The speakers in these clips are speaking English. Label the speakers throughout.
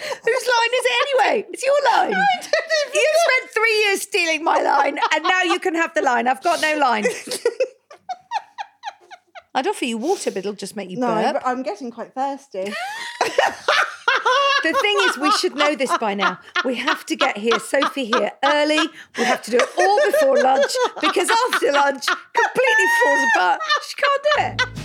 Speaker 1: Whose line is it anyway? It's your line. You spent three years stealing my line, and now you can have the line. I've got no line. I'd offer you water, but it'll just make you
Speaker 2: No,
Speaker 1: burp.
Speaker 2: but I'm getting quite thirsty.
Speaker 1: The thing is, we should know this by now. We have to get here, Sophie here early. We have to do it all before lunch because after lunch, completely falls apart. She can't do it.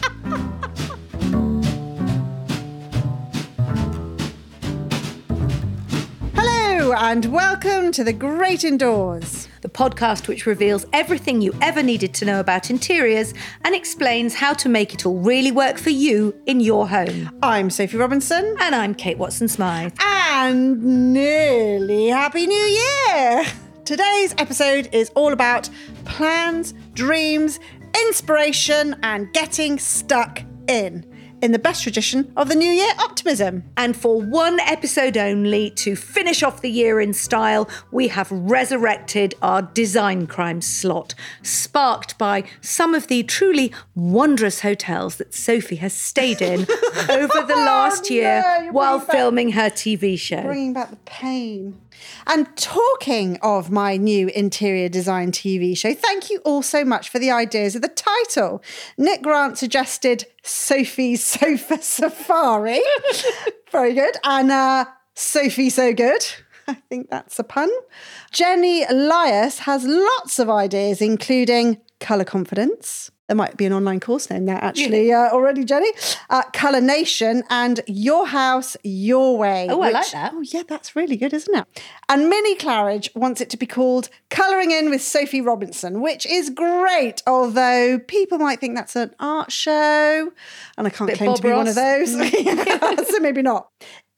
Speaker 2: Hello, and welcome to The Great Indoors.
Speaker 1: The podcast which reveals everything you ever needed to know about interiors and explains how to make it all really work for you in your home.
Speaker 2: I'm Sophie Robinson,
Speaker 1: And I'm Kate Watson Smyth.
Speaker 2: and nearly Happy New Year! Today's episode is all about plans, dreams, inspiration, and getting stuck in. In the best tradition of the New Year optimism.
Speaker 1: And for one episode only, to finish off the year in style, we have resurrected our design crime slot, sparked by some of the truly wondrous hotels that Sophie has stayed in over the last oh,
Speaker 2: no,
Speaker 1: year while
Speaker 2: bringing back-
Speaker 1: filming her TV show.
Speaker 2: bringing back the pain. And talking of my new interior design TV show, thank you all so much for the ideas of the title. Nick Grant suggested Sophie's Sofa Safari. Very good. And uh, Sophie So Good. I think that's a pun. Jenny Elias has lots of ideas, including colour confidence. There might be an online course name there actually uh, already, Jenny. Uh, Colour Nation and Your House, Your Way.
Speaker 1: Oh, I like that.
Speaker 2: Oh, yeah, that's really good, isn't it? And Minnie Claridge wants it to be called Colouring In with Sophie Robinson, which is great, although people might think that's an art show. And I can't
Speaker 1: Bit
Speaker 2: claim
Speaker 1: Bob
Speaker 2: to be one of those. so maybe not.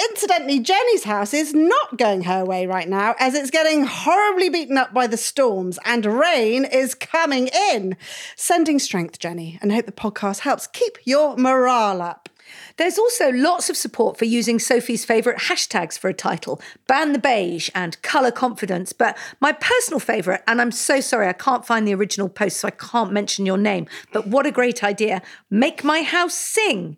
Speaker 2: Incidentally, Jenny's house is not going her way right now as it's getting horribly beaten up by the storms and rain is coming in. Sending strength, Jenny, and hope the podcast helps keep your morale up.
Speaker 1: There's also lots of support for using Sophie's favourite hashtags for a title ban the beige and colour confidence. But my personal favourite, and I'm so sorry I can't find the original post, so I can't mention your name, but what a great idea make my house sing.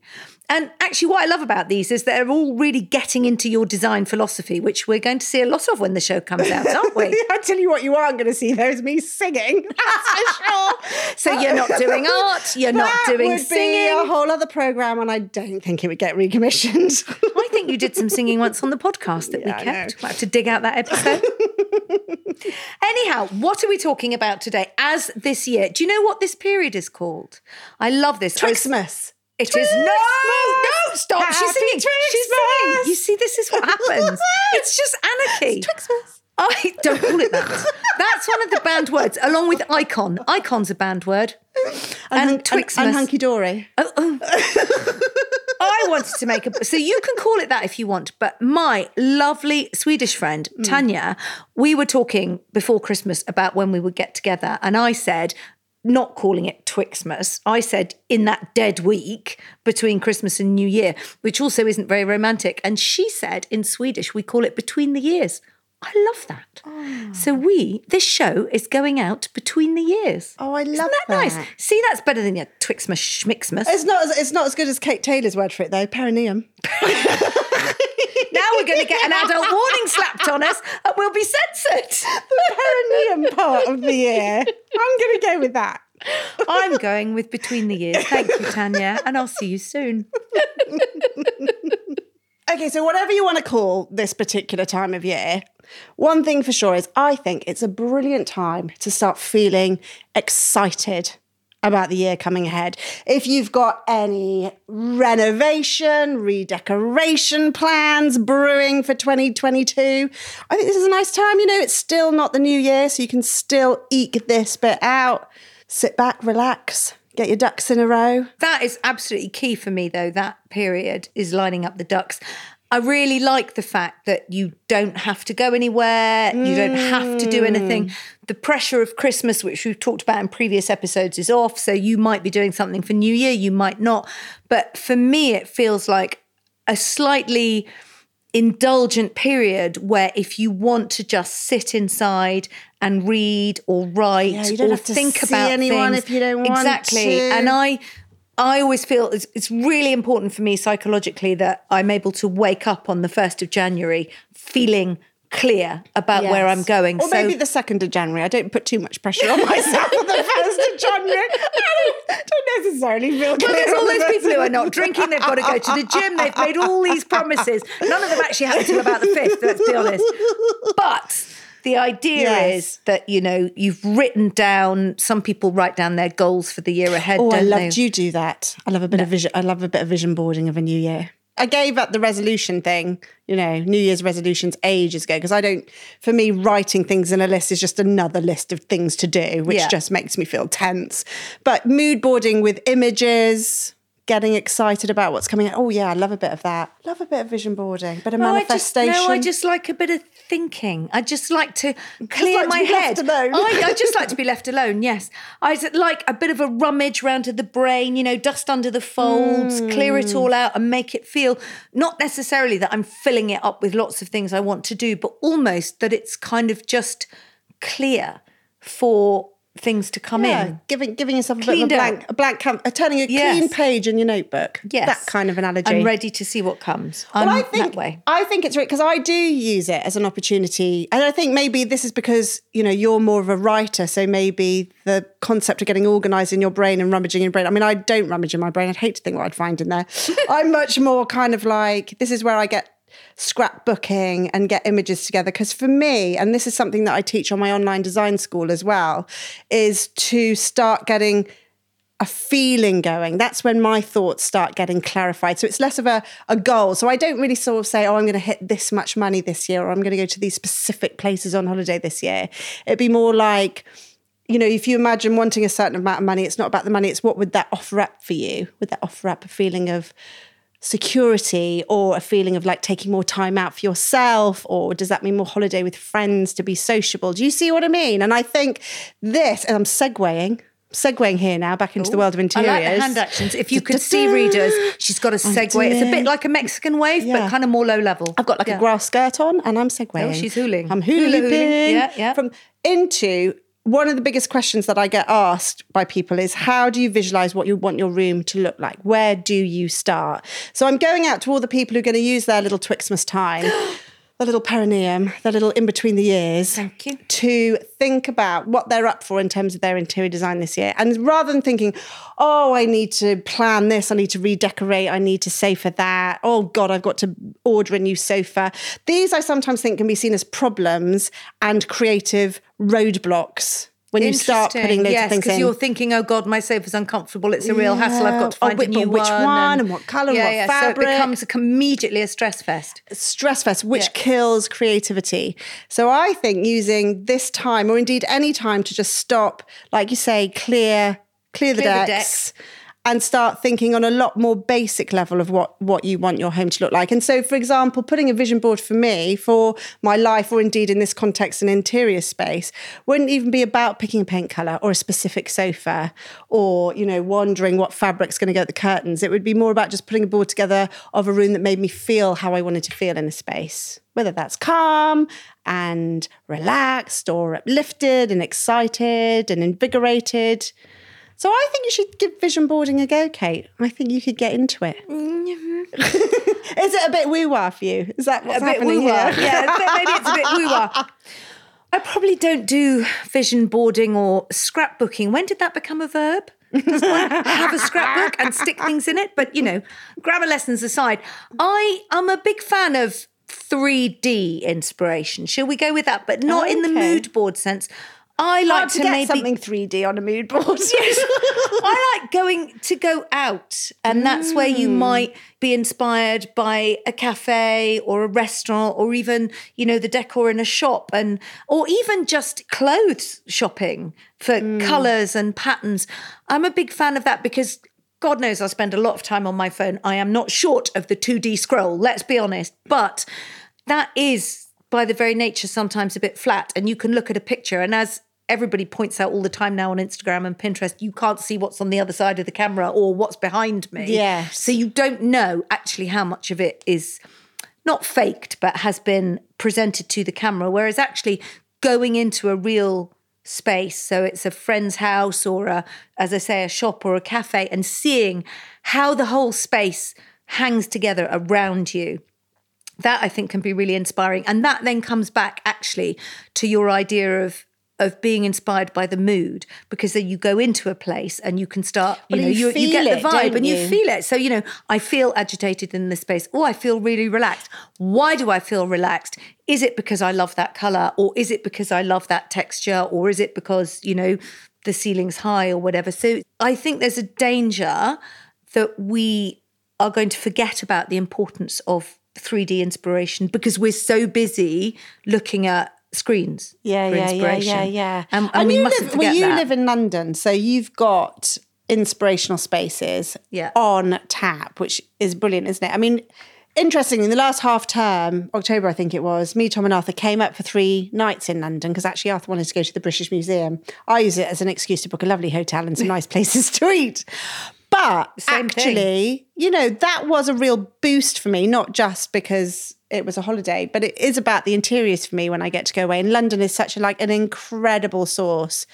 Speaker 1: And actually, what I love about these is they're all really getting into your design philosophy, which we're going to see a lot of when the show comes out, aren't we?
Speaker 2: I tell you what, you aren't going to see there is me singing. That's for sure.
Speaker 1: So you're not doing art, you're not
Speaker 2: That
Speaker 1: doing
Speaker 2: would
Speaker 1: singing.
Speaker 2: Be a whole other program, and I don't think it would get recommissioned.
Speaker 1: I think you did some singing once on the podcast that
Speaker 2: Yeah,
Speaker 1: we kept. We'll have to dig out that episode. Anyhow, what are we talking about today as this year? Do you know what this period is called? I love this. I It is no, no, stop. She's
Speaker 2: Happy
Speaker 1: singing. She's singing.
Speaker 2: Twixmas.
Speaker 1: You see, this is what happens. it's just anarchy.
Speaker 2: Twixmas.
Speaker 1: I don't call it that. That's one of the banned words, along with icon. Icon's a banned word. And,
Speaker 2: hun-
Speaker 1: Twixmas.
Speaker 2: And, hunky dory.
Speaker 1: Oh, I wanted to make a. So you can call it that if you want. But my lovely Swedish friend
Speaker 2: Mm.
Speaker 1: Tanya, we were talking before Christmas about when we would get together, and I said. Not calling it Twixmas. I said in that dead week between Christmas and New Year, which also isn't very romantic. And she said in Swedish, we call it between the years. I love that.
Speaker 2: Oh.
Speaker 1: So we, this show is going out between the years.
Speaker 2: Oh, I love
Speaker 1: Isn't that, nice? See, that's better than your Twixmas schmixmas.
Speaker 2: It's not. As, it's not as good as Kate Taylor's word for it, though. Perineum.
Speaker 1: now we're going to get an adult warning slapped on us and we'll be censored.
Speaker 2: the perineum part of the year. I'm going to go with that.
Speaker 1: I'm going with between the years. Thank you, Tanya, and I'll see you soon.
Speaker 2: Okay, so whatever you want to call this particular time of year, one thing for sure is I think it's a brilliant time to start feeling excited about the year coming ahead. If you've got any renovation, redecoration plans brewing for 2022, I think this is a nice time. You know, it's still not the new year, so you can still eke this bit out. Sit back, relax, get your ducks in a row.
Speaker 1: That is absolutely key for me, though. That period is lining up the ducks. I really like the fact that you don't have to go anywhere, you don't have to do anything. Mm. The pressure of Christmas, which we've talked about in previous episodes, is off. So you might be doing something for New Year, you might not. But for me, it feels like a slightly indulgent period where if you want to just sit inside and read or write
Speaker 2: Yeah, you don't
Speaker 1: or think
Speaker 2: see
Speaker 1: about
Speaker 2: anyone
Speaker 1: things.
Speaker 2: if you don't want
Speaker 1: exactly
Speaker 2: to.
Speaker 1: and i i always feel it's, it's really important for me psychologically that i'm able to wake up on the 1st of january feeling clear about where i'm going
Speaker 2: Or
Speaker 1: so
Speaker 2: maybe the 2nd of January. I don't put too much pressure on myself for the 1st of January. I don't, don't necessarily feel clear.
Speaker 1: Well, there's all
Speaker 2: on
Speaker 1: those people who are not drinking. They've got to go to the gym. They've made all these promises. None of them actually happen until about the fifth. Let's be honest. But the idea
Speaker 2: Yes.
Speaker 1: is that you know you've written down. Some people write down their goals for the year ahead.
Speaker 2: Oh, I loved
Speaker 1: they?
Speaker 2: you do that. I love a bit of vision. I love a bit of vision boarding of a new year. I gave up the resolution thing, you know, New Year's resolutions ages ago because I don't. For me, writing things in a list is just another list of things to do, which
Speaker 1: Yeah.
Speaker 2: just makes me feel tense. But mood boarding with images. Getting excited about what's coming. Oh yeah, I love a bit of that. Love a bit of vision boarding, bit of
Speaker 1: No, I just,
Speaker 2: manifestation.
Speaker 1: no, I just like a bit of thinking. I just like to clear
Speaker 2: like to
Speaker 1: my
Speaker 2: left
Speaker 1: head. I, I just like to be left alone. Yes, I like a bit of a rummage round to the brain. You know, dust under the folds, clear it hmm. all out, and make it feel not necessarily that I'm filling it up with lots of things I want to do, but almost that it's kind of just clear for things to come
Speaker 2: Yeah,
Speaker 1: in.
Speaker 2: giving giving yourself a bit of a blank, a blank, cam- uh, turning a
Speaker 1: Yes.
Speaker 2: clean page in your notebook.
Speaker 1: Yes,
Speaker 2: that kind of analogy.
Speaker 1: I'm ready to see what comes.
Speaker 2: Well,
Speaker 1: I'm
Speaker 2: I think
Speaker 1: way.
Speaker 2: I think it's right because I do use it as an opportunity, and I think maybe this is because you know you're more of a writer, so maybe the concept of getting organised in your brain and rummaging in your brain. I mean, I don't rummage in my brain. I'd hate to think what I'd find in there. I'm much more kind of like this is where I get scrapbooking and get images together because for me and this is something that I teach on my online design school as well is to start getting a feeling going. That's when my thoughts start getting clarified. So it's less of a, a goal. So I don't really sort of say, oh, I'm going to hit this much money this year, or I'm going to go to these specific places on holiday this year. It'd be more like, you know, if you imagine wanting a certain amount of money, it's not about the money, it's what would that offer up for you? Would that offer up a feeling of security or a feeling of like taking more time out for yourself? Or does that mean more holiday with friends to be sociable? Do you see what I mean? And I think this, and I'm segueing, segueing here now back into the world of interiors.
Speaker 1: I like the hand actions. If you could see readers, she's got a segue. It's a bit like a Mexican wave,
Speaker 2: Yeah.
Speaker 1: but kind of more low level.
Speaker 2: I've got like
Speaker 1: Yeah.
Speaker 2: a grass skirt on and I'm oh, segueing.
Speaker 1: Oh, she's hooling.
Speaker 2: I'm hula
Speaker 1: Hula hooling. Yeah, yeah.
Speaker 2: From into one of the biggest questions that I get asked by people is how do you visualize what you want your room to look like? Where do you start? So I'm going out to all the people who are going to use their little Twixmas time. The little perineum, the little in between the years.
Speaker 1: Thank you.
Speaker 2: To think about what they're up for in terms of their interior design this year. And rather than thinking, oh, I need to plan this, I need to redecorate, I need to save for that, oh God, I've got to order a new sofa. These I sometimes think can be seen as problems and creative roadblocks when you start putting loads
Speaker 1: yes,
Speaker 2: of things
Speaker 1: because you're thinking, oh God, my sofa's uncomfortable. It's a real hassle. I've got to
Speaker 2: Oh,
Speaker 1: find
Speaker 2: but-
Speaker 1: a new
Speaker 2: which
Speaker 1: one.
Speaker 2: one and what colour and
Speaker 1: yeah,
Speaker 2: what
Speaker 1: yeah.
Speaker 2: fabric?
Speaker 1: So it becomes immediately a stress fest.
Speaker 2: stress fest, which
Speaker 1: Yeah.
Speaker 2: kills creativity. So I think using this time, or indeed any time, to just stop, like you say, clear, clear the
Speaker 1: Clear the
Speaker 2: decks. And start thinking on a lot more basic level of what what you want your home to look like. And so, for example, putting a vision board for me for my life, or indeed in this context, an interior space, wouldn't even be about picking a paint color or a specific sofa, or you know, wondering what fabric's going to go at the curtains. It would be more about just putting a board together of a room that made me feel how I wanted to feel in a space, whether that's calm and relaxed, or uplifted and excited and invigorated. So I think you should give vision boarding a go, Kate. I think you could get into it. Mm-hmm. Is it a bit woo wah for you? Is that what's
Speaker 1: a bit
Speaker 2: happening here?
Speaker 1: Yeah, maybe it's a bit woo-wah. I probably don't do vision boarding or scrapbooking. When did that become a verb? Does one have a scrapbook and stick things in it? But you know, grammar lessons aside, I am a big fan of 3D inspiration. Shall we go with that? But not in the mood board sense. I like
Speaker 2: to,
Speaker 1: to
Speaker 2: get
Speaker 1: maybe
Speaker 2: something 3D on a mood board. yes.
Speaker 1: I like going to go out, and that's where you mm. might be inspired by a cafe or a restaurant, or even you know the decor in a shop, and or even just clothes shopping for mm. colors and patterns. I'm a big fan of that because. God knows I spend a lot of time on my phone. I am not short of the 2D scroll, let's be honest. But that is, by the very nature, sometimes a bit flat. And you can look at a picture, and as everybody points out all the time now on Instagram and Pinterest, you can't see what's on the other side of the camera or what's behind me.
Speaker 2: Yeah.
Speaker 1: So you don't know actually how much of it is not faked, but has been presented to the camera. Whereas actually going into a real space, so it's a friend's house or a, as I say, a shop or a cafe, and seeing how the whole space hangs together around you that I think can be really inspiring. And that then comes back actually to your idea of of being inspired by the mood because then you go into a place and you can start you
Speaker 2: Well,
Speaker 1: know
Speaker 2: you
Speaker 1: you, you get
Speaker 2: it,
Speaker 1: the vibe and you
Speaker 2: you?
Speaker 1: feel it. So you know i feel agitated in this space. Oh i feel really relaxed. Why do i feel relaxed? Is it because i love that color or is it because i love that texture or is it because you know the ceiling's high or whatever? So i think there's a danger that we are going to forget about the importance of 3D inspiration because we're so busy looking at screens
Speaker 2: Yeah,
Speaker 1: for
Speaker 2: yeah, yeah, yeah, yeah.
Speaker 1: Um, and, and we
Speaker 2: you
Speaker 1: mustn't
Speaker 2: live,
Speaker 1: forget
Speaker 2: well, you
Speaker 1: that.
Speaker 2: live in London, so you've got inspirational spaces
Speaker 1: Yeah.
Speaker 2: on tap, which is brilliant, isn't it? I mean, interestingly, in the last half term, October, I think it was, me, Tom, and Arthur came up for three nights in London because actually Arthur wanted to go to the British Museum. I use it as an excuse to book a lovely hotel and some nice places to eat. But
Speaker 1: Same thing.
Speaker 2: actually, you know, that was a real boost for me, not just because it was a holiday, but it is about the interiors for me when I get to go away. And London is such a, like an incredible source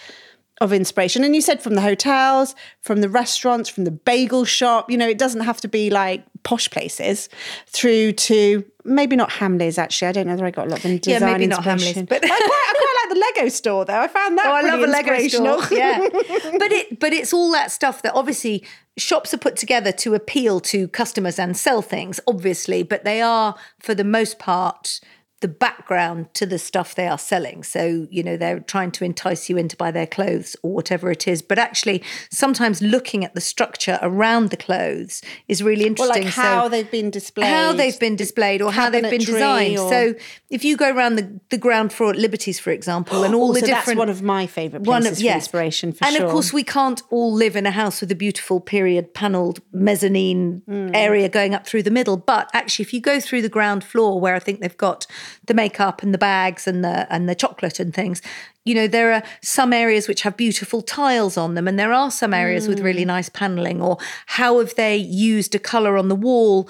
Speaker 2: of inspiration. And you said from the hotels, from the restaurants, from the bagel shop, you know, it doesn't have to be like posh places through to maybe not Hamleys actually. I don't know whether I got a lot of
Speaker 1: Yeah,
Speaker 2: design
Speaker 1: maybe not. Hamleys, but-
Speaker 2: I, quite, I quite like the Lego store though. I found that
Speaker 1: Oh, I love a Lego store. Yeah, but it but it's all that stuff that obviously shops are put together to appeal to customers and sell things, obviously, but they are for the most part the background to the stuff they are selling. So, you know, they're trying to entice you in to buy their clothes or whatever it is. But actually, sometimes looking at the structure around the clothes is really interesting.
Speaker 2: Well, like how
Speaker 1: so,
Speaker 2: they've been displayed.
Speaker 1: how they've been displayed or how they've been designed.
Speaker 2: or-
Speaker 1: So if you go around the, the ground floor at Liberty's, for example, and all
Speaker 2: Oh,
Speaker 1: the
Speaker 2: so
Speaker 1: different
Speaker 2: that's one of my favourite places for inspiration, for
Speaker 1: and
Speaker 2: sure.
Speaker 1: of course, we can't all live in a house with a beautiful period panelled mezzanine
Speaker 2: Mm.
Speaker 1: area going up through the middle. But actually, if you go through the ground floor, where I think they've got the makeup and the bags and the and the chocolate and things, you know, there are some areas which have beautiful tiles on them, and there are some areas with
Speaker 2: Mm.
Speaker 1: really nice panelling. Or how have they used a colour on the wall?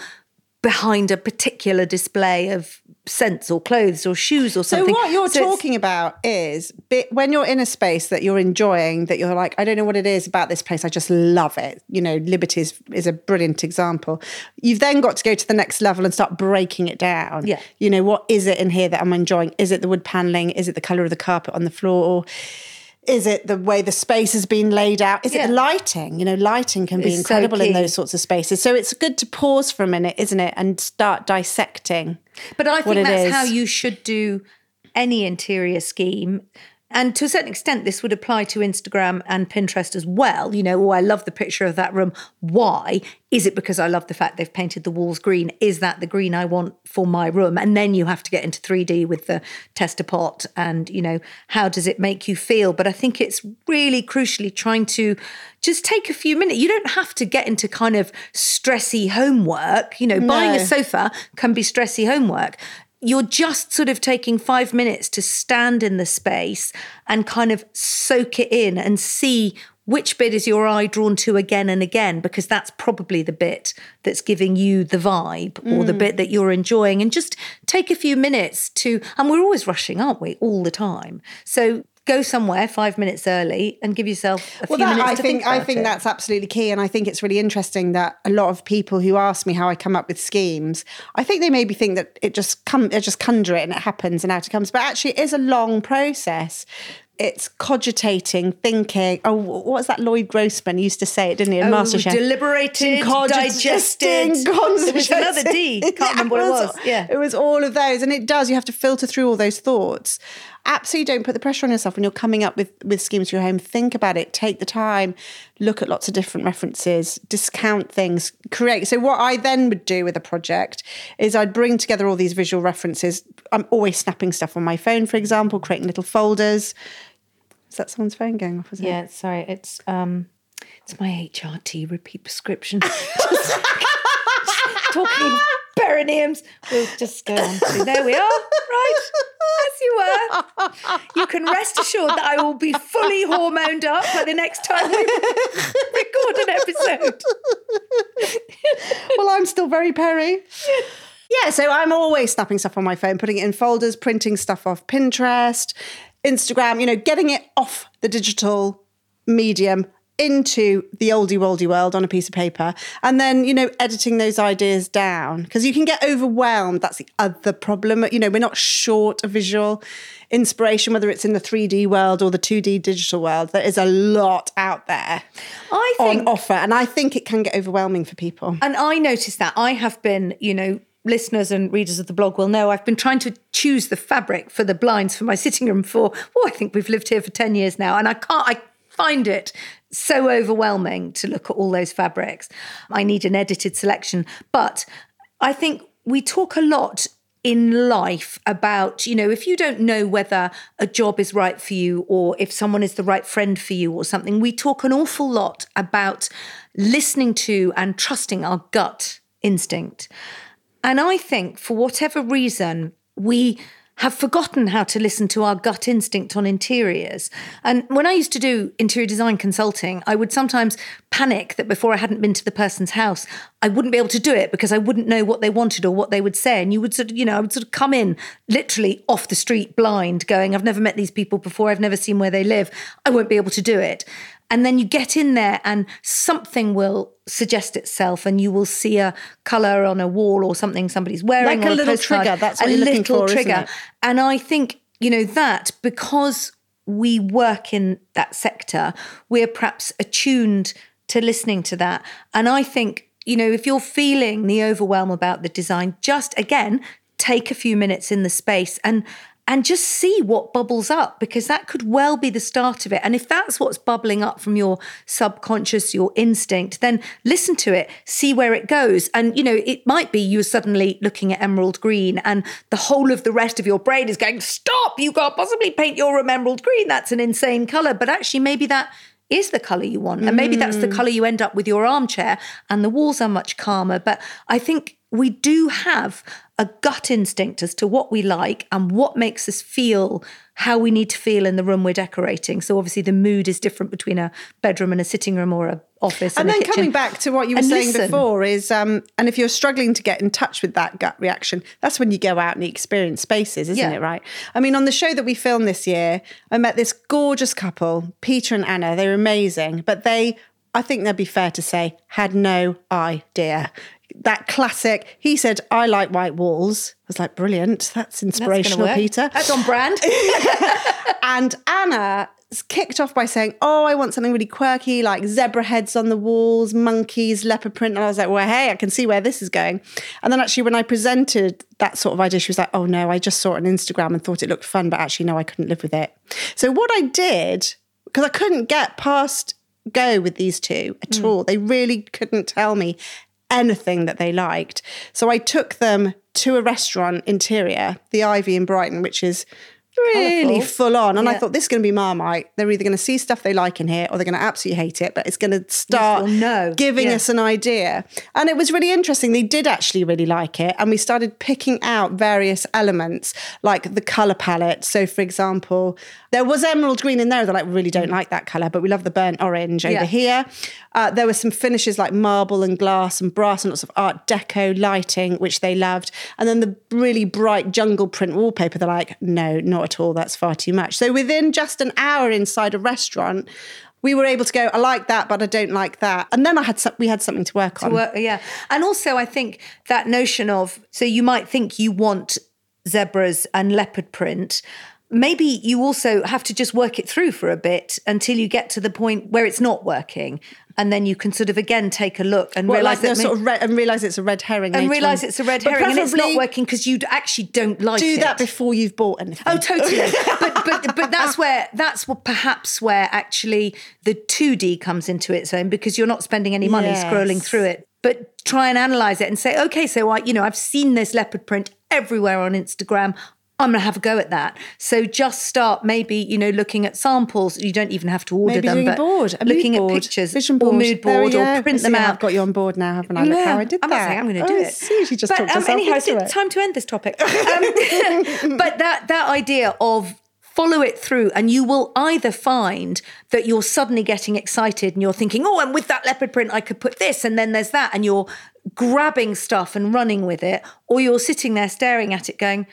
Speaker 1: Behind a particular display of scents or clothes or shoes or something.
Speaker 2: So what you're
Speaker 1: So
Speaker 2: talking about is when you're in a space that you're enjoying, that you're like, I don't know what it is about this place, I just love it. You know, Liberty is, is a brilliant example. You've then got to go to the next level and start breaking it down.
Speaker 1: Yeah.
Speaker 2: You know, what is it in here that I'm enjoying? Is it the wood paneling? Is it the color of the carpet on the floor? Is it the way the space has been laid out? Is it the lighting? You know, lighting can be
Speaker 1: It's so
Speaker 2: incredible in those sorts of spaces. So it's good to pause for a minute, isn't it? And start dissecting.
Speaker 1: But I think that's how you should do any interior scheme. And to a certain extent, this would apply to Instagram and Pinterest as well. You know, oh, I love the picture of that room. Why? Is it because I love the fact they've painted the walls green? Is that the green I want for my room? And then you have to get into 3D with the tester pot and, you know, how does it make you feel? But I think it's really crucially trying to just take a few minutes. You don't have to get into kind of stressy homework. You know, buying a sofa can be stressy homework you're just sort of taking five minutes to stand in the space and kind of soak it in and see which bit is your eye drawn to again and again, because that's probably the bit that's giving you the vibe or the mm. bit that you're enjoying. And just take a few minutes to, and we're always rushing, aren't we? All the time. So go somewhere five minutes early and give yourself a
Speaker 2: well,
Speaker 1: few
Speaker 2: that,
Speaker 1: minutes
Speaker 2: I
Speaker 1: to
Speaker 2: think,
Speaker 1: think,
Speaker 2: I think
Speaker 1: it.
Speaker 2: that's absolutely key, and I think it's really interesting that a lot of people who ask me how I come up with schemes, I think they maybe think that it just come, they just conjure it and it happens and out it comes, but actually it is a long process. It's cogitating, thinking. Oh, what was that Lloyd Grossman used to say it, didn't he? In
Speaker 1: Oh,
Speaker 2: MasterChef.
Speaker 1: deliberated, digested. There another D. Can't remember what it was. Yeah.
Speaker 2: It was all of those. And it does, you have to filter through all those thoughts. Absolutely don't put the pressure on yourself when you're coming up with, with schemes for your home. Think about it, take the time, look at lots of different references, discount things, create. So, what I then would do with a project is I'd bring together all these visual references. I'm always snapping stuff on my phone, for example, creating little folders. Is that someone's phone going off? Is it?
Speaker 1: Yeah, sorry. It's um, it's my HRT repeat prescription. Talking perineums. We'll just go on to there we are. Right. As you were. You can rest assured that I will be fully hormoned up by the next time we record an episode.
Speaker 2: well, I'm still very Peri. Yeah, so I'm always snapping stuff on my phone, putting it in folders, printing stuff off Pinterest, Instagram, you know, getting it off the digital medium into the oldie worldy world on a piece of paper and then you know editing those ideas down. Because you can get overwhelmed. That's the other problem. You know we're not short of visual inspiration whether it's in the 3d world or the 2d digital world. There is a lot out there
Speaker 1: I
Speaker 2: on
Speaker 1: think
Speaker 2: offer and i think it can get overwhelming for people.
Speaker 1: And I noticed that. I have been, you know, listeners and readers of the blog will know I've been trying to choose the fabric for the blinds for my sitting room for, oh, I think we've lived here for 10 years now. And I can't, I find it so overwhelming to look at all those fabrics. I need an edited selection. But I think we talk a lot in life about, you know, if you don't know whether a job is right for you or if someone is the right friend for you or something, we talk an awful lot about listening to and trusting our gut instinct. And I think for whatever reason, we have forgotten how to listen to our gut instinct on interiors. And when I used to do interior design consulting, I would sometimes panic that before I hadn't been to the person's house, I wouldn't be able to do it because I wouldn't know what they wanted or what they would say. And you would sort of, you know, I would sort of come in literally off the street blind, going, I've never met these people before, I've never seen where they live, I won't be able to do it. And then you get in there and something will suggest itself and you will see a colour on a wall or something somebody's wearing.
Speaker 2: Like a
Speaker 1: or
Speaker 2: little
Speaker 1: postcard,
Speaker 2: trigger, that's what
Speaker 1: a
Speaker 2: you're looking
Speaker 1: little
Speaker 2: for, isn't
Speaker 1: trigger.
Speaker 2: it?
Speaker 1: And I think, you know, that because we work in that sector, we're perhaps attuned to listening to that. And I think, you know, if you're feeling the overwhelm about the design, just again, take a few minutes in the space and and just see what bubbles up because that could well be the start of it. And if that's what's bubbling up from your subconscious, your instinct, then listen to it, see where it goes. And, you know, it might be you're suddenly looking at emerald green and the whole of the rest of your brain is going, stop, you can't possibly paint your room emerald green. That's an insane color. But actually, maybe that is the color you want. And maybe that's the mm. color you end up with your armchair and the walls are much calmer. But I think we do have a gut instinct as to what we like and what makes us feel how we need to feel in the room we're decorating. So obviously the mood is different between a bedroom and a sitting room or a office.
Speaker 2: And
Speaker 1: And,
Speaker 2: then coming back to what you were
Speaker 1: And
Speaker 2: saying
Speaker 1: listen.
Speaker 2: before is, um, and if you're struggling to get in touch with that gut reaction, that's when you go out and you experience spaces, isn't
Speaker 1: Yeah.
Speaker 2: it? Right. I mean, on the show that we filmed this year, I met this gorgeous couple, Peter and Anna. They're amazing, but they I think that'd be fair to say, had no idea. That classic, he said, I like white walls. I was like, brilliant. That's inspirational,
Speaker 1: work.
Speaker 2: Peter.
Speaker 1: That's on brand.
Speaker 2: and Anna kicked off by saying, Oh, I want something really quirky, like zebra heads on the walls, monkeys, leopard print. And I was like, Well, hey, I can see where this is going. And then actually, when I presented that sort of idea, she was like, Oh, no, I just saw it on Instagram and thought it looked fun, but actually, no, I couldn't live with it. So, what I did, because I couldn't get past go with these two at hmm. all, they really couldn't tell me anything that they liked. So, I took them to a restaurant interior, the Ivy in Brighton, which is really
Speaker 1: Colourful.
Speaker 2: full on. And I thought this is going to be Marmite. They're either going to see stuff they like in here or they're going to absolutely hate it, but it's going to start
Speaker 1: we'll
Speaker 2: giving
Speaker 1: Yeah.
Speaker 2: us an idea. And it was really interesting. They did actually really like it. And we started picking out various elements like the color palette. So, for example, there was emerald green in there. They're like, we really don't like that color, but we love the burnt orange over
Speaker 1: Yeah.
Speaker 2: here. Uh, there were some finishes like marble and glass and brass and lots of art deco lighting, which they loved. And then the really bright jungle print wallpaper, they're like, no, not at all. That's far too much. So within just an hour inside a restaurant, we were able to go, I like that, but I don't like that. And then I had some, we had something to work on.
Speaker 1: Well, yeah. And also, I think that notion of so you might think you want zebras and leopard print. Maybe you also have to just work it through for a bit until you get to the point where it's not working. And then you can sort of again take a look and
Speaker 2: Well,
Speaker 1: realize
Speaker 2: like
Speaker 1: that
Speaker 2: sort of red, and realize it's a red herring.
Speaker 1: and realize
Speaker 2: on.
Speaker 1: it's a red
Speaker 2: But
Speaker 1: herring and it's not working because you actually don't like it.
Speaker 2: Do
Speaker 1: it.
Speaker 2: that before you've bought anything.
Speaker 1: Oh, totally. but but but that's where that's what perhaps where actually the 2D comes into its own because you're not spending any money
Speaker 2: Yes.
Speaker 1: scrolling through it. But try and analyze it and say, okay, so I, you know, I've seen this leopard print everywhere on Instagram. I'm going to have a go at that. So just start maybe, you know, looking at samples. You don't even have to order
Speaker 2: Maybe
Speaker 1: them, but
Speaker 2: a board, a
Speaker 1: looking
Speaker 2: mood board,
Speaker 1: at pictures
Speaker 2: vision
Speaker 1: or
Speaker 2: board,
Speaker 1: mood
Speaker 2: There we
Speaker 1: board or print them out.
Speaker 2: I've got you on board now, haven't I? Look how I did
Speaker 1: I'm
Speaker 2: that.
Speaker 1: I'm going to do
Speaker 2: Oh,
Speaker 1: it.
Speaker 2: She just
Speaker 1: but,
Speaker 2: talked
Speaker 1: um,
Speaker 2: herself
Speaker 1: anyhow,
Speaker 2: into
Speaker 1: it's
Speaker 2: it.
Speaker 1: time to end this topic. Um, but that that idea of follow it through, and you will either find that you're suddenly getting excited and you're thinking, "Oh, and with that leopard print, I could put this," and then there's that, and you're grabbing stuff and running with it, or you're sitting there staring at it, going.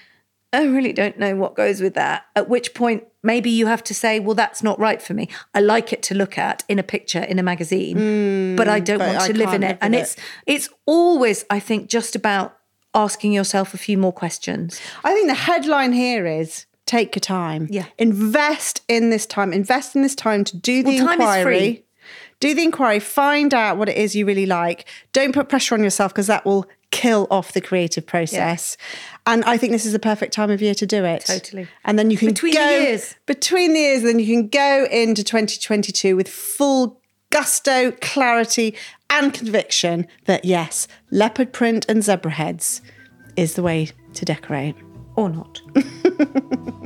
Speaker 1: I really don't know what goes with that. At which point, maybe you have to say, well, that's not right for me. I like it to look at in a picture, in a magazine, but I don't
Speaker 2: Mm, but
Speaker 1: want
Speaker 2: I
Speaker 1: to live in
Speaker 2: live
Speaker 1: it. And
Speaker 2: with
Speaker 1: it's it's always, I think, just about asking yourself a few more questions.
Speaker 2: I think the headline here is take your time.
Speaker 1: Yeah.
Speaker 2: Invest in this time. Invest in this time to do the
Speaker 1: Well, time is
Speaker 2: inquiry.
Speaker 1: free.
Speaker 2: Do the inquiry, find out what it is you really like. Don't put pressure on yourself because that will kill off the creative process. And I think this is the perfect time of year to do it.
Speaker 1: Totally.
Speaker 2: And then you can
Speaker 1: Between the years.
Speaker 2: between the years, then you can go into 2022 with full gusto, clarity, and conviction that yes, leopard print and zebra heads is the way to decorate.
Speaker 1: Or not.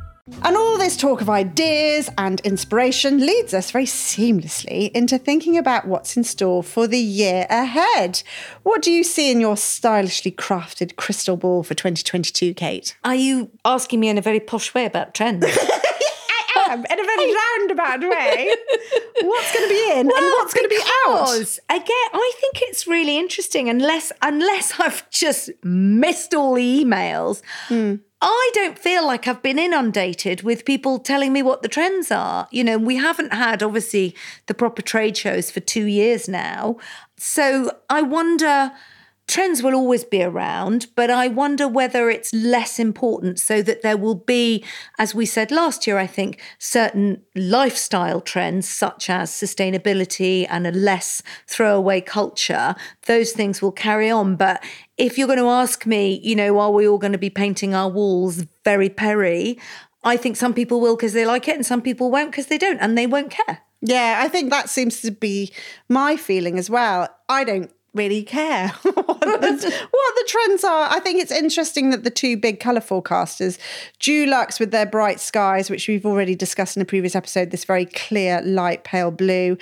Speaker 2: And all this talk of ideas and inspiration leads us very seamlessly into thinking about what's in store for the year ahead. What do you see in your stylishly crafted crystal ball for 2022, Kate?
Speaker 1: Are you asking me in a very posh way about trends?
Speaker 2: Am, in a very roundabout way. What's going to be in and what's going to be out?
Speaker 1: Again, I think it's really interesting. Unless unless I've just missed all the emails,
Speaker 2: Hmm.
Speaker 1: I don't feel like I've been inundated with people telling me what the trends are. You know, we haven't had obviously the proper trade shows for two years now, so I wonder. Trends will always be around, but I wonder whether it's less important so that there will be, as we said last year, I think, certain lifestyle trends such as sustainability and a less throwaway culture. Those things will carry on. But if you're going to ask me, you know, are we all going to be painting our walls very Peri? I think some people will because they like it and some people won't because they don't and they won't care.
Speaker 2: Yeah, I think that seems to be my feeling as well. I don't really care what, the, what the trends are. I think it's interesting that the two big colour forecasters, Dulux with their bright skies, which we've already discussed in a previous episode, this very clear, light, pale blue,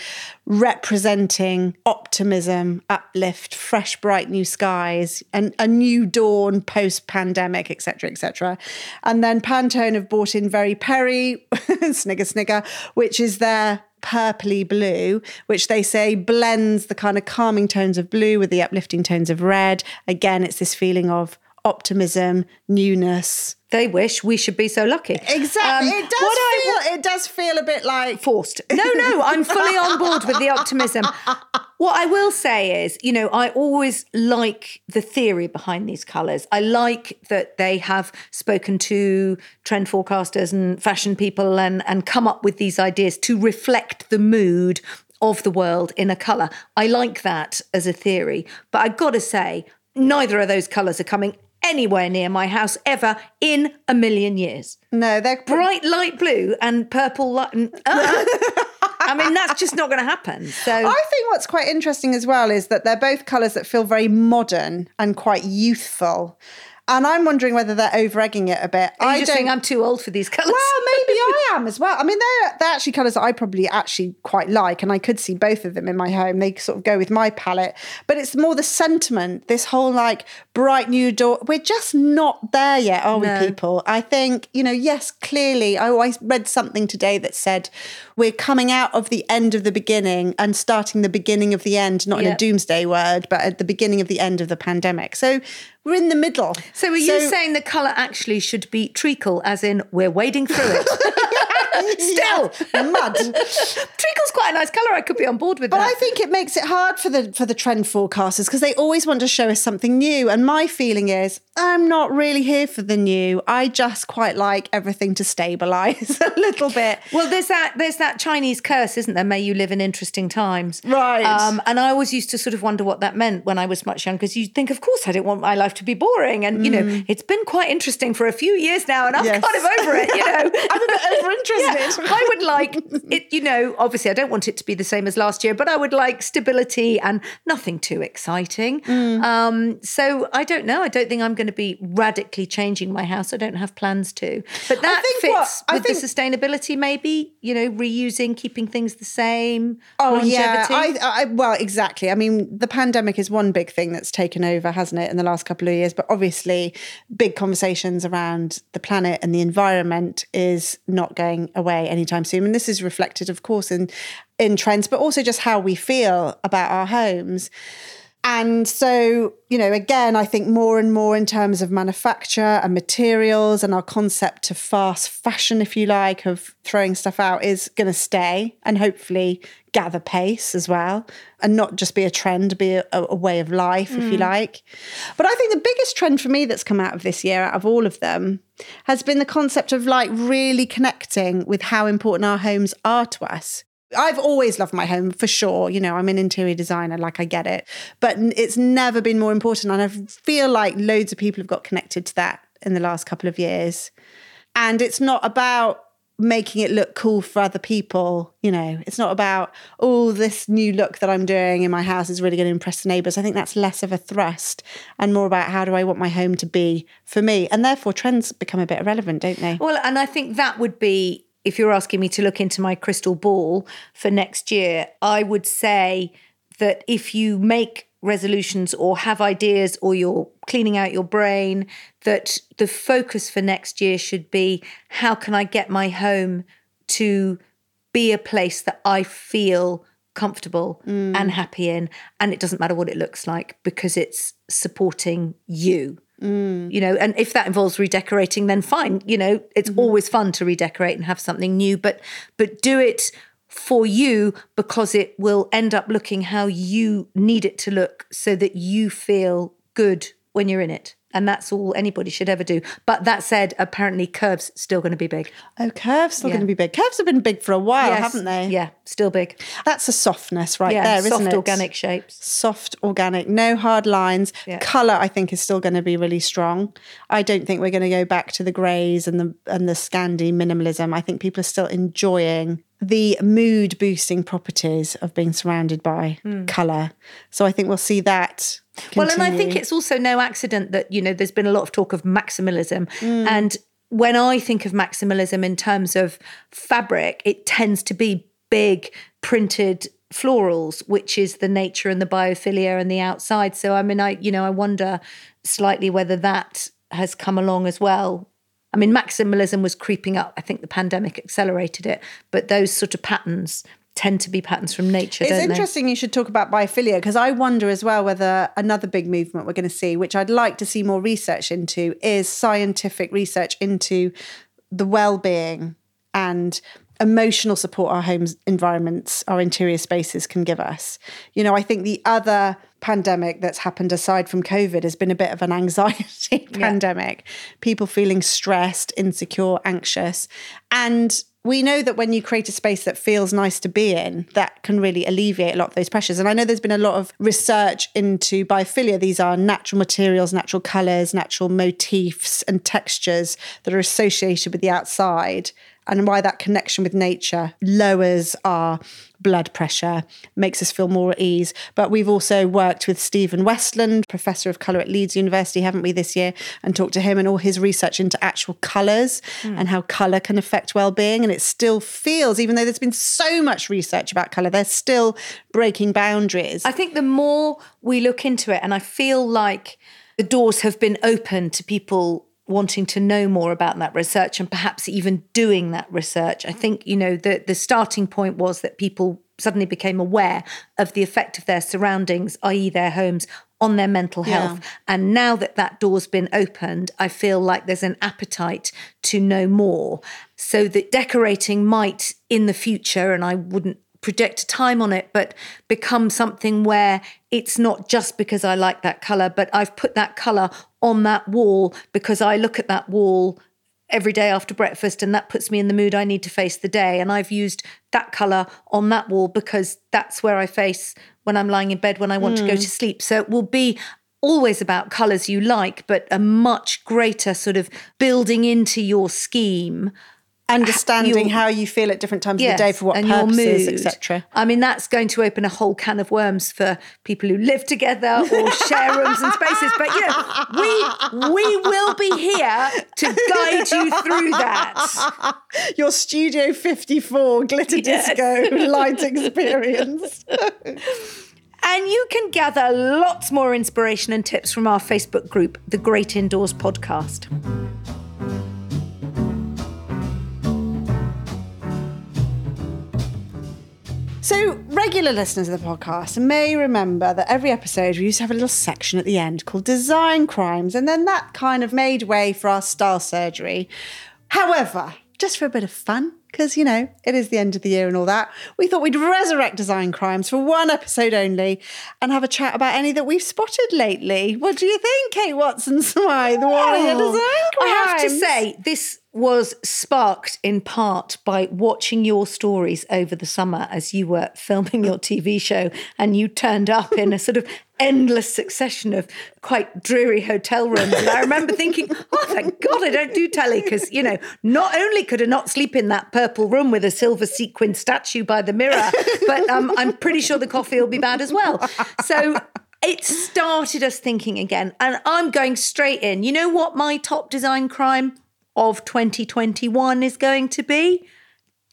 Speaker 2: representing optimism, uplift, fresh, bright new skies, and a new dawn post pandemic, etc., etc. And then Pantone have brought in very Peri, snigger, snigger, which is their purpley blue, which they say blends the kind of calming tones of blue with the uplifting tones of red. Again, it's this feeling of optimism, newness.
Speaker 1: They wish we should be so lucky.
Speaker 2: Exactly.
Speaker 1: Um,
Speaker 2: it does
Speaker 1: what I-
Speaker 2: feel it does feel a bit like
Speaker 1: forced. No, no, I'm fully on board with the optimism. What I will say is, you know, I always like the theory behind these colours. I like that they have spoken to trend forecasters and fashion people and, and come up with these ideas to reflect the mood of the world in a colour. I like that as a theory. But I've got to say, neither of those colours are coming anywhere near my house ever in a million years.
Speaker 2: No, they're
Speaker 1: bright light blue and purple light. uh, I mean, that's just not going to happen. So
Speaker 2: I think what's quite interesting as well is that they're both colours that feel very modern and quite youthful. And I'm wondering whether they're over egging it a bit.
Speaker 1: Are you
Speaker 2: I
Speaker 1: just think I'm too old for these colours?
Speaker 2: Well, maybe I am as well. I mean, they're they're actually colours that I probably actually quite like, and I could see both of them in my home. They sort of go with my palette, but it's more the sentiment. This whole like bright new door. We're just not there yet, are
Speaker 1: No.
Speaker 2: we, people? I think you know. Yes, clearly. Oh, I always read something today that said we're coming out of the end of the beginning and starting the beginning of the end. Not in a doomsday word, but at the beginning of the end of the pandemic. So we're in the middle.
Speaker 1: So are you saying the colour actually should be treacle, as in we're wading through it? Still,
Speaker 2: mud.
Speaker 1: Treacle's quite a nice colour. I could be on board with
Speaker 2: But
Speaker 1: that.
Speaker 2: But I think it makes it hard for the for the trend forecasters because they always want to show us something new. And my feeling is I'm not really here for the new. I just quite like everything to stabilize a little bit.
Speaker 1: Well, there's that there's that Chinese curse, isn't there? May you live in interesting times.
Speaker 2: Right.
Speaker 1: Um, and I always used to sort of wonder what that meant when I was much younger, because you think, of course, I didn't want my life to be boring. And, you know, it's been quite interesting for a few years now, and I'm
Speaker 2: Mm. Yes.
Speaker 1: kind of over it, you know.
Speaker 2: I'm a bit overinterested.
Speaker 1: Yeah, I would like it, you know, obviously I don't want it to be the same as last year, but I would like stability and nothing too exciting.
Speaker 2: Mm.
Speaker 1: Um, so I don't know. I don't think I'm going to be radically changing my house. I don't have plans to. But that
Speaker 2: think
Speaker 1: fits
Speaker 2: what- I
Speaker 1: with
Speaker 2: think-
Speaker 1: the sustainability, maybe, you know, reusing, keeping things the same.
Speaker 2: Oh yeah. I, I well exactly. I mean, the pandemic is one big thing that's taken over, hasn't it, in the last couple of years? But obviously, big conversations around the planet and the environment is not going away anytime soon. And this is reflected, of course, in in trends, but also just how we feel about our homes. And so, you know, again, I think more and more in terms of manufacture and materials and our concept to fast fashion, if you like, of throwing stuff out is going to stay and hopefully gather pace as well and not just be a trend, be a, a way of life, if you
Speaker 1: Mm.
Speaker 2: like. But I think the biggest trend for me that's come out of this year, out of all of them, has been the concept of like really connecting with how important our homes are to us. I've always loved my home for sure. You know, I'm an interior designer, like I get it. But it's never been more important. And I feel like loads of people have got connected to that in the last couple of years. And it's not about making it look cool for other people. You know, it's not about, oh, this new look that I'm doing in my house is really going to impress the neighbors. I think that's less of a thrust and more about how do I want my home to be for me. And therefore, trends become a bit irrelevant, don't they?
Speaker 1: Well, and I think that would be, if you're asking me to look into my crystal ball for next year, I would say that if you make resolutions or have ideas or you're cleaning out your brain, that the focus for next year should be how can I get my home to be a place that I feel comfortable mm. and happy in. And it doesn't matter what it looks like because it's supporting you Mm. you know and if that involves redecorating then fine. You know it's mm-hmm. always fun to redecorate and have something new but but do it for you because it will end up looking how you need it to look so that you feel good when you're in it And that's all anybody should ever do. But that said, apparently curves still going to be big.
Speaker 2: Oh, curves still
Speaker 1: Yeah.
Speaker 2: going to be big. Curves have been big for a while,
Speaker 1: Yes.
Speaker 2: haven't they?
Speaker 1: Yeah, still big.
Speaker 2: That's a softness right
Speaker 1: yeah,
Speaker 2: there, isn't it?
Speaker 1: soft organic shapes.
Speaker 2: Soft organic, no hard lines.
Speaker 1: Yeah.
Speaker 2: Color, I think, is still going to be really strong. I don't think we're going to go back to the greys and the and the Scandi minimalism. I think people are still enjoying the mood boosting properties of being surrounded by hmm. color. So I think we'll see that.
Speaker 1: Hmm. Well, and I think it's also no accident that, you know, there's been a lot of talk of maximalism.
Speaker 2: Mm.
Speaker 1: And when I think of maximalism in terms of fabric, it tends to be big printed florals, which is the nature and the biophilia and the outside. So, I mean, I, you know, I wonder slightly whether that has come along as well. I mean, maximalism was creeping up. I think the pandemic accelerated it, but those sort of patterns tend to be patterns from nature.
Speaker 2: It's
Speaker 1: don't they?
Speaker 2: interesting you should talk about biophilia because I wonder as well whether another big movement we're going to see, which I'd like to see more research into, is scientific research into the well-being and emotional support our homes environments our interior spaces can give us you know i think the other pandemic that's happened aside from covid has been a bit of an anxiety pandemic people feeling stressed insecure anxious and we know that when you create a space that feels nice to be in, that can really alleviate a lot of those pressures. And I know there's been a lot of research into biophilia. These are natural materials, natural colors, natural motifs, and textures that are associated with the outside, and why that connection with nature lowers our blood pressure, makes us feel more at ease. But we've also worked with Stephen Westland, professor of colour at Leeds University, haven't we, this year, and talked to him and all his research into actual colours hmm. and how colour can affect well-being. And it still feels, even though there's been so much research about colour, they're still breaking boundaries.
Speaker 1: I think the more we look into it, and I feel like the doors have been open to people wanting to know more about that research and perhaps even doing that research. I think, you know, the, the starting point was that people suddenly became aware of the effect of their surroundings, i.e., their homes, on their mental health. And now that that door's been opened, I feel like there's an appetite to know more. So that decorating might in the future, and I wouldn't project a time on it, but become something where it's not just because I like that color, but I've put that color on that wall because I look at that wall every day after breakfast and that puts me in the mood I need to face the day. And I've used that color on that wall because that's where I face when I'm lying in bed when I want to go hmm. to sleep. So it will be always about colors you like, but a much greater sort of building into your scheme
Speaker 2: Understanding
Speaker 1: your-
Speaker 2: how you feel at different times of the day for what
Speaker 1: and
Speaker 2: purposes, etc.
Speaker 1: I mean, that's going to open a whole can of worms for people who live together or share rooms and spaces. But you know, we we will be here to guide you through that.
Speaker 2: Your Studio 54 glitter
Speaker 1: Yes.
Speaker 2: disco light experience.
Speaker 1: And you can gather lots more inspiration and tips from our Facebook group, The Great Indoors Podcast.
Speaker 2: So, regular listeners of the podcast may remember that every episode we used to have a little section at the end called Design Crimes, and then that kind of made way for our style surgery. However, just for a bit of fun, because, you know, it is the end of the year and all that, we thought we'd resurrect Design Crimes for one episode only and have a chat about any that we've spotted lately. What do you think, Kate Watson Smyth? What are your
Speaker 1: Oh,
Speaker 2: design crimes?
Speaker 1: I have to say, this was sparked in part by watching your stories over the summer as you were filming your TV show and you turned up in a sort of endless succession of quite dreary hotel rooms. And I remember thinking, oh, thank God I don't do telly because, you know, not only could I not sleep in that purple room with a silver sequin statue by the mirror, but um, I'm pretty sure the coffee will be bad as well. So it started us thinking again. And I'm going straight in. You know what my top design crime of 2021 is going to be?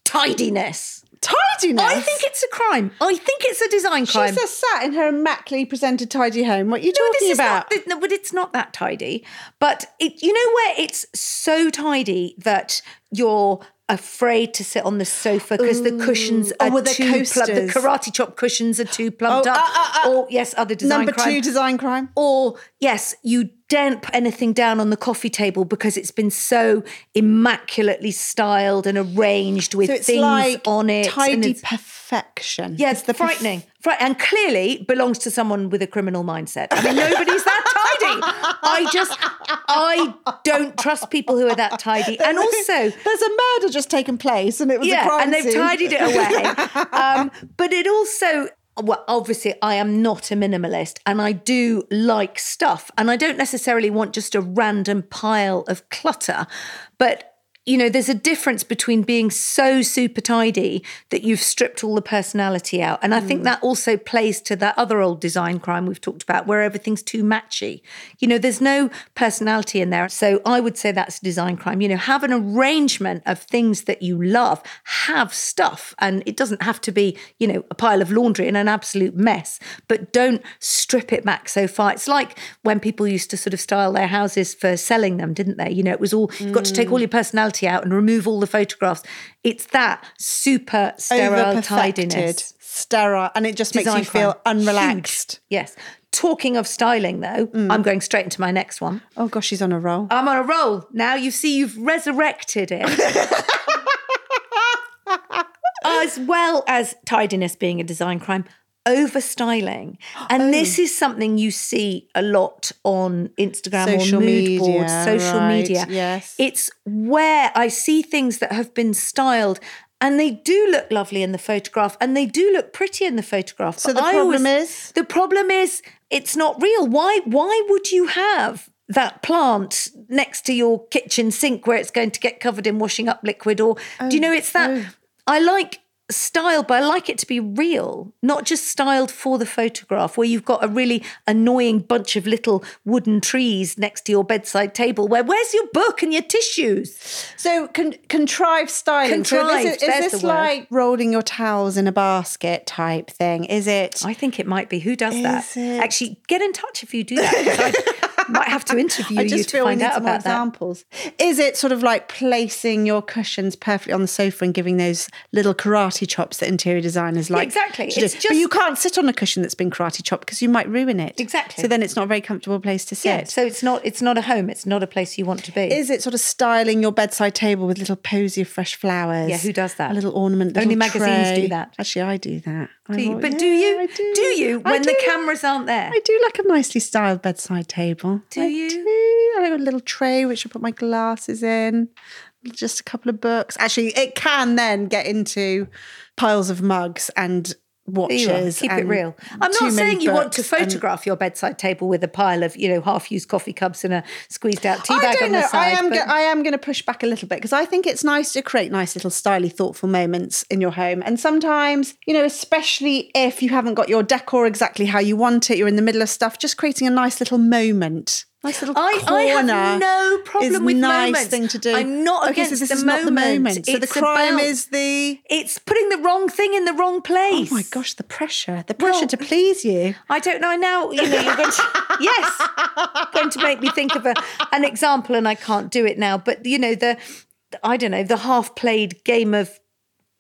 Speaker 1: Tidiness.
Speaker 2: Tidiness?
Speaker 1: I think it's a crime. I think it's a design crime.
Speaker 2: She's just sat in her immaculately presented tidy home. What are you
Speaker 1: No,
Speaker 2: talking about?
Speaker 1: Not, no, but it's not that tidy. But it, you know where it's so tidy that you're afraid to sit on the sofa because the cushions
Speaker 2: Oh,
Speaker 1: are
Speaker 2: the
Speaker 1: too plumped. The karate chop cushions are too plumped
Speaker 2: Oh,
Speaker 1: up.
Speaker 2: uh, uh, uh.
Speaker 1: or yes, other design
Speaker 2: Number
Speaker 1: crime.
Speaker 2: two design crime.
Speaker 1: Or yes, you daren't put anything down on the coffee table because it's been so immaculately styled and arranged with
Speaker 2: so
Speaker 1: things
Speaker 2: like
Speaker 1: on it.
Speaker 2: tidy perfection.
Speaker 1: yeah,
Speaker 2: It's
Speaker 1: it's
Speaker 2: the
Speaker 1: the
Speaker 2: perf-
Speaker 1: frightening. And clearly belongs to someone with a criminal mindset. I mean, nobody's that tidy. I just, I don't trust people who are that tidy. And also,
Speaker 2: There's a murder just taken place, and it was a
Speaker 1: yeah,
Speaker 2: crime
Speaker 1: and they've tidied it away. um, but it also, well, obviously, I am not a minimalist, and I do like stuff, and I don't necessarily want just a random pile of clutter, but. You know, there's a difference between being so super tidy that you've stripped all the personality out. And I think mm. that also plays to that other old design crime we've talked about where everything's too matchy. You know, there's no personality in there. So I would say that's a design crime. You know, have an arrangement of things that you love, have stuff. And it doesn't have to be, you know, a pile of laundry and an absolute mess, but don't strip it back so far. It's like when people used to sort of style their houses for selling them, didn't they? You know, it was all, you've got to take all mm. your personality out and remove all the photographs. It's that super sterile tidiness.
Speaker 2: sterile, and it just makes
Speaker 1: Design
Speaker 2: you feel unrelaxed.
Speaker 1: Huge. Yes. Talking of styling, though, mm. I'm going straight into my next one.
Speaker 2: Oh gosh, she's on a roll.
Speaker 1: I'm on a roll. Now you see you've resurrected it. as well as tidiness being a design crime, over styling. And
Speaker 2: Oh.
Speaker 1: this is something you see a lot on Instagram
Speaker 2: Social
Speaker 1: or mood
Speaker 2: media,
Speaker 1: boards, social
Speaker 2: right,
Speaker 1: media.
Speaker 2: yes.
Speaker 1: It's where I see things that have been styled and they do look lovely in the photograph and they do look pretty in the photograph.
Speaker 2: So the
Speaker 1: I
Speaker 2: problem
Speaker 1: always-
Speaker 2: is?
Speaker 1: the problem is it's not real. Why why would you have that plant next to your kitchen sink where it's going to get covered in washing up liquid or do you oh, know it's that oh. I like style but I like it to be real, not just styled for the photograph where you've got a really annoying bunch of little wooden trees next to your bedside table where where's your book and your tissues?
Speaker 2: So con- contrived styling. so
Speaker 1: Contrived,
Speaker 2: this is, is this like rolling your towels in a basket type thing? Is it?
Speaker 1: I think it might be. Who does that?
Speaker 2: It-
Speaker 1: Actually, get in touch if you do that. might have to interview you
Speaker 2: just
Speaker 1: to find out about that.
Speaker 2: examples. Is it sort of like placing your cushions perfectly on the sofa and giving those little karate chops that interior designers like?
Speaker 1: exactly.
Speaker 2: to do?
Speaker 1: It's
Speaker 2: but you can't sit on a cushion that's been karate chopped because you might ruin it.
Speaker 1: Exactly.
Speaker 2: So then it's not a very comfortable place to sit.
Speaker 1: Yeah, so it's not it's not a home. It's not a place you want to be.
Speaker 2: Is it sort of styling your bedside table with little posy of fresh flowers?
Speaker 1: Yeah, who does that?
Speaker 2: A little ornament.
Speaker 1: Only
Speaker 2: little
Speaker 1: magazines do that.
Speaker 2: Actually, I do that.
Speaker 1: Do you? But do you?
Speaker 2: Do.
Speaker 1: Do you when the cameras aren't there?
Speaker 2: I do like a nicely styled bedside table.
Speaker 1: Do
Speaker 2: I
Speaker 1: you?
Speaker 2: do. I have a little tray which I put my glasses in, just a couple of books. Actually, it can then get into piles of mugs and
Speaker 1: There you are.
Speaker 2: Watches.
Speaker 1: Keep it real. I'm not saying you want to
Speaker 2: books and-
Speaker 1: photograph your bedside table with a pile of, you know, half-used coffee cups and a squeezed out tea bag on
Speaker 2: know.
Speaker 1: the side.
Speaker 2: I am.
Speaker 1: but-
Speaker 2: Go- I am going to push back a little bit because I think it's nice to create nice little styly, thoughtful moments in your home. And sometimes, you know, especially if you haven't got your decor exactly how you want it, you're in the middle of stuff. Just creating a nice little moment, nice little
Speaker 1: I,
Speaker 2: corner.
Speaker 1: I have no problem
Speaker 2: is
Speaker 1: with
Speaker 2: nice
Speaker 1: moments.
Speaker 2: thing to do.
Speaker 1: I'm not
Speaker 2: okay,
Speaker 1: against
Speaker 2: so this
Speaker 1: the
Speaker 2: is
Speaker 1: moment.
Speaker 2: not the moment. So the
Speaker 1: It's
Speaker 2: crime
Speaker 1: about-
Speaker 2: is the.
Speaker 1: It's putting the wrong thing in the wrong place.
Speaker 2: Oh my gosh, the pressure! The pressure
Speaker 1: Well,
Speaker 2: to please you.
Speaker 1: I don't know now. You know, you're going to yes, going to make me think of a, an example, and I can't do it now. But you know, the I don't know the half played game of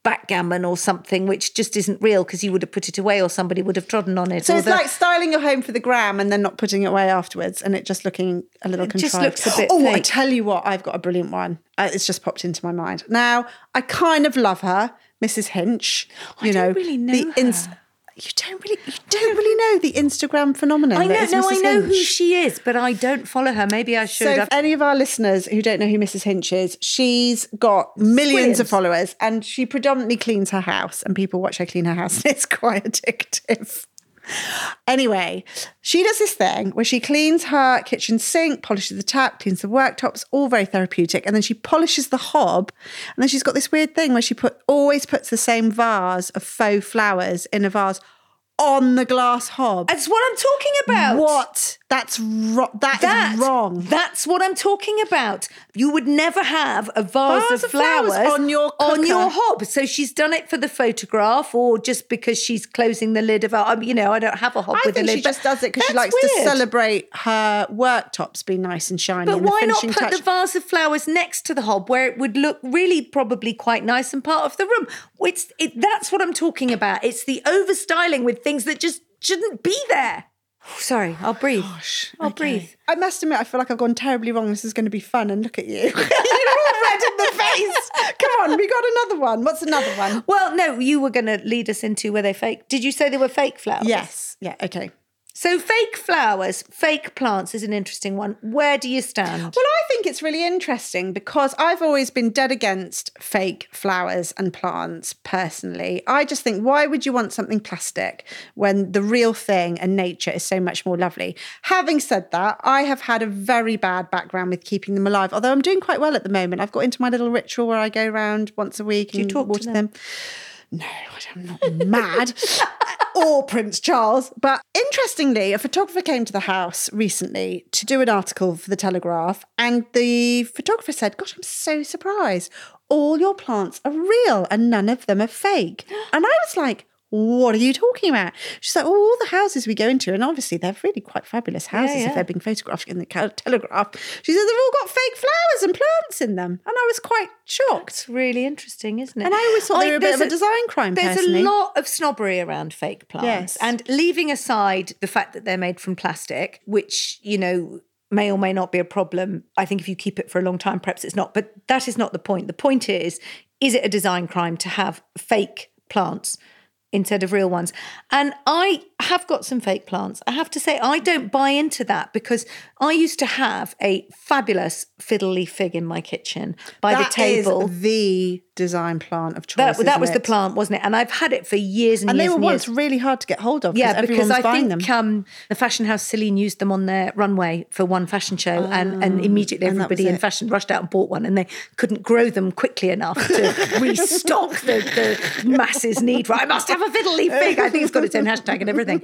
Speaker 1: backgammon or something, which just isn't real because you would have put it away or somebody would have trodden on it.
Speaker 2: So it's
Speaker 1: the-
Speaker 2: like styling your home for the gram and then not putting it away afterwards, and it just looking a little
Speaker 1: It
Speaker 2: contrived.
Speaker 1: just looks a bit
Speaker 2: Oh, I tell you what, I've got a brilliant one. Uh, it's just popped into my mind. Now, I kind of love her, Mrs. Hinch. You
Speaker 1: I
Speaker 2: know,
Speaker 1: don't really know
Speaker 2: the ins-. You don't really, you don't really know the Instagram phenomenon.
Speaker 1: I know, no, I know who she is, but I don't follow her. Maybe I should.
Speaker 2: So,
Speaker 1: have.
Speaker 2: any of our listeners who don't know who Mrs. Hinch is, she's got millions of followers and she predominantly cleans her house, and people watch her clean her house, and it's quite addictive. Anyway, she does this thing where she cleans her kitchen sink, polishes the tap, cleans the worktops, all very therapeutic, and then she polishes the hob. And then she's got this weird thing where she put always puts the same vase of faux flowers in a vase on the glass hob.
Speaker 1: That's what I'm talking about.
Speaker 2: What? That's ro- that
Speaker 1: That
Speaker 2: is wrong.
Speaker 1: That's what I'm talking about. You would never have a vase, of
Speaker 2: of flowers
Speaker 1: flowers,
Speaker 2: on your
Speaker 1: on your hob. So she's done it for the photograph, or just because she's closing the lid of. a- um, You know, I don't have a hob
Speaker 2: I
Speaker 1: with a lid.
Speaker 2: she just does it because she likes to celebrate her worktops being nice and shiny.
Speaker 1: But
Speaker 2: and
Speaker 1: why not put
Speaker 2: touch.
Speaker 1: the vase of flowers next to the hob where it would look really probably quite nice and part of the room? It's it, that's what I'm talking about. It's the over styling with things that just shouldn't be there. Sorry, I'll breathe. I'll
Speaker 2: Okay.
Speaker 1: breathe.
Speaker 2: I must admit, I feel like I've gone terribly wrong. This is going to be fun. And look at you. You're all red in the face. Come on, we got another one. What's another one?
Speaker 1: Well, no, you were going to lead us into were they fake? Did you say they were fake flowers?
Speaker 2: Yes. Yeah, okay.
Speaker 1: So fake flowers, fake plants is an interesting one. Where do you stand?
Speaker 2: Well, I think it's really interesting because I've always been dead against fake flowers and plants personally. I just think, why would you want something plastic when the real thing and nature is so much more lovely? Having said that, I have had a very bad background with keeping them alive, although I'm doing quite well at the moment. I've got into my little ritual where I go around once a week and
Speaker 1: you
Speaker 2: and
Speaker 1: talk to
Speaker 2: water
Speaker 1: them?
Speaker 2: them. No, I'm not mad. or Prince Charles. But interestingly, a photographer came to the house recently to do an article for the Telegraph, and the photographer said, Gosh, I'm so surprised. All your plants are real and none of them are fake. And I was like, what are you talking about? She's like, oh, all the houses we go into, and obviously they're really quite fabulous houses
Speaker 1: yeah.
Speaker 2: if they're being photographed in the Telegraph. She said they've all got fake flowers and plants in them, and I was quite shocked.
Speaker 1: It's really interesting, isn't it?
Speaker 2: And I always thought they were a bit of
Speaker 1: there's
Speaker 2: a design crime,
Speaker 1: There's
Speaker 2: personally.
Speaker 1: a lot of snobbery around fake plants.
Speaker 2: Yes.
Speaker 1: And leaving aside the fact that they're made from plastic, which, you know, may or may not be a problem. I think if you keep it for a long time, perhaps it's not. But that is not the point. The point is, is it a design crime to have fake plants? Instead of real ones. And I have got some fake plants. I have to say, I don't buy into that because I used to have a fabulous fiddle leaf fig in my kitchen by
Speaker 2: That
Speaker 1: the table.
Speaker 2: is the design plant of choice.
Speaker 1: That, was the plant, wasn't it? And I've had it for years and years.
Speaker 2: And they were
Speaker 1: and
Speaker 2: once
Speaker 1: years.
Speaker 2: really hard to get hold of.
Speaker 1: Yeah, because I think
Speaker 2: them.
Speaker 1: um, the fashion house Celine used them on their runway for one fashion show, and, and immediately
Speaker 2: Ah, and
Speaker 1: everybody in
Speaker 2: it.
Speaker 1: fashion rushed out and bought one, and they couldn't grow them quickly enough to restock the, the masses' need. Right, I must have a fiddle leaf fig. I think it's got its own hashtag and everything.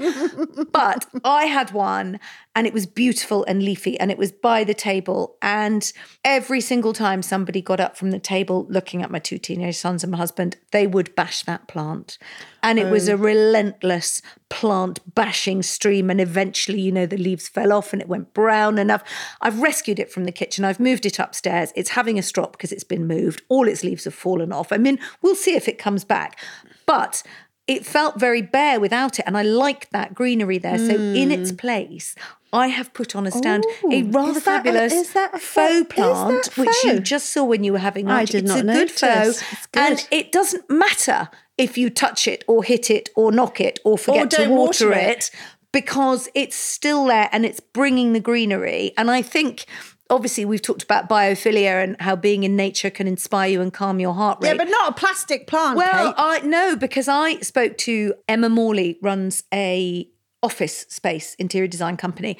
Speaker 1: But I had one, and it was beautiful and leafy, and it was by the table. And every single time somebody got up from the table, looking at my two teenage sons and my husband, they would bash that plant. And it was a relentless plant bashing stream. And eventually, you know, the leaves fell off and it went brown. And I've, I've rescued it from the kitchen. I've moved it upstairs. It's having a strop because it's been moved. All its leaves have fallen off. I mean, we'll see if it comes back. But it felt very bare without it. And I liked that greenery there. So in its hmm. place, I have put on a stand a rather
Speaker 2: is that
Speaker 1: fabulous
Speaker 2: is that
Speaker 1: faux plant,
Speaker 2: that
Speaker 1: which you just saw when you were having
Speaker 2: I
Speaker 1: lunch.
Speaker 2: did
Speaker 1: it's
Speaker 2: not
Speaker 1: a good faux.
Speaker 2: Good.
Speaker 1: And it doesn't matter if you touch it or hit it or knock it or forget to water,
Speaker 2: water
Speaker 1: it.
Speaker 2: it.
Speaker 1: because it's still there and it's bringing the greenery. And I think. Obviously, we've talked about biophilia and how being in nature can inspire you and calm your heart rate.
Speaker 2: yeah, but not a plastic plant.
Speaker 1: Well,
Speaker 2: Kate.
Speaker 1: I no, because I spoke to Emma Morley, runs a office space interior design company,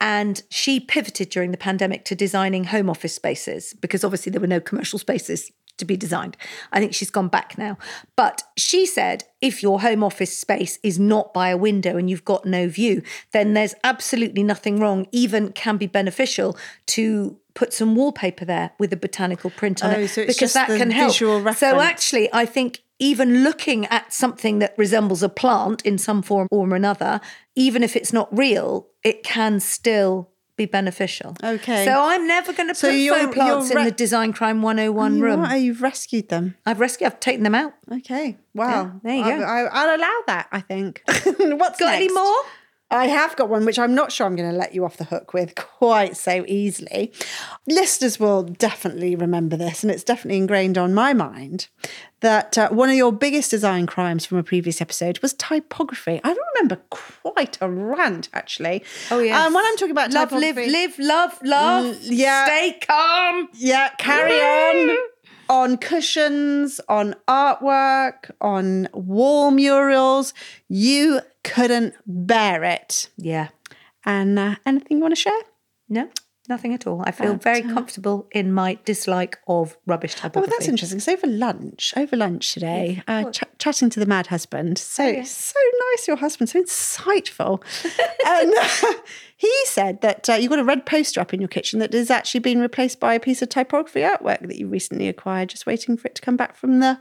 Speaker 1: and she pivoted during the pandemic to designing home office spaces because obviously there were no commercial spaces to be designed. I think she's gone back now. But she said if your home office space is not by a window and you've got no view, then there's absolutely nothing wrong, even can be beneficial to put some wallpaper there with a botanical print on
Speaker 2: Oh,
Speaker 1: it
Speaker 2: so it's
Speaker 1: because
Speaker 2: just
Speaker 1: that can help. So actually, I think even looking at something that resembles a plant in some form or another, even if it's not real, it can still be beneficial.
Speaker 2: Okay.
Speaker 1: So I'm never going to
Speaker 2: So
Speaker 1: put faux plants
Speaker 2: you're
Speaker 1: in the Design Crime 101
Speaker 2: You
Speaker 1: room.
Speaker 2: are, you've rescued them.
Speaker 1: I've rescued, I've taken them out.
Speaker 2: Okay. Wow.
Speaker 1: there you
Speaker 2: I,
Speaker 1: go.
Speaker 2: I, I'll allow that, I think. What's
Speaker 1: Got any more?
Speaker 2: I have got one which I'm not sure I'm going to let you off the hook with quite so easily. Listeners will definitely remember this, and it's definitely ingrained on my mind that uh, one of your biggest design crimes from a previous episode was typography. I remember quite a rant, actually.
Speaker 1: Oh, yes.
Speaker 2: Um, when I'm talking about
Speaker 1: Love, live, live, love, love.
Speaker 2: Mm, yeah.
Speaker 1: Stay calm.
Speaker 2: yeah, carry on. On cushions, on artwork, on wall murals, you couldn't bear it.
Speaker 1: Yeah.
Speaker 2: And uh, anything you want to share?
Speaker 1: No, nothing at all. I feel very comfortable in my dislike of rubbish
Speaker 2: Oh,
Speaker 1: typography.
Speaker 2: that's interesting. So over lunch, over lunch today, uh, ch- chatting to the mad husband. So
Speaker 1: Oh,
Speaker 2: nice, your husband, so insightful. and he said that uh, you've got a red poster up in your kitchen that has actually been replaced by a piece of typography artwork that you recently acquired, just waiting for it to come back from the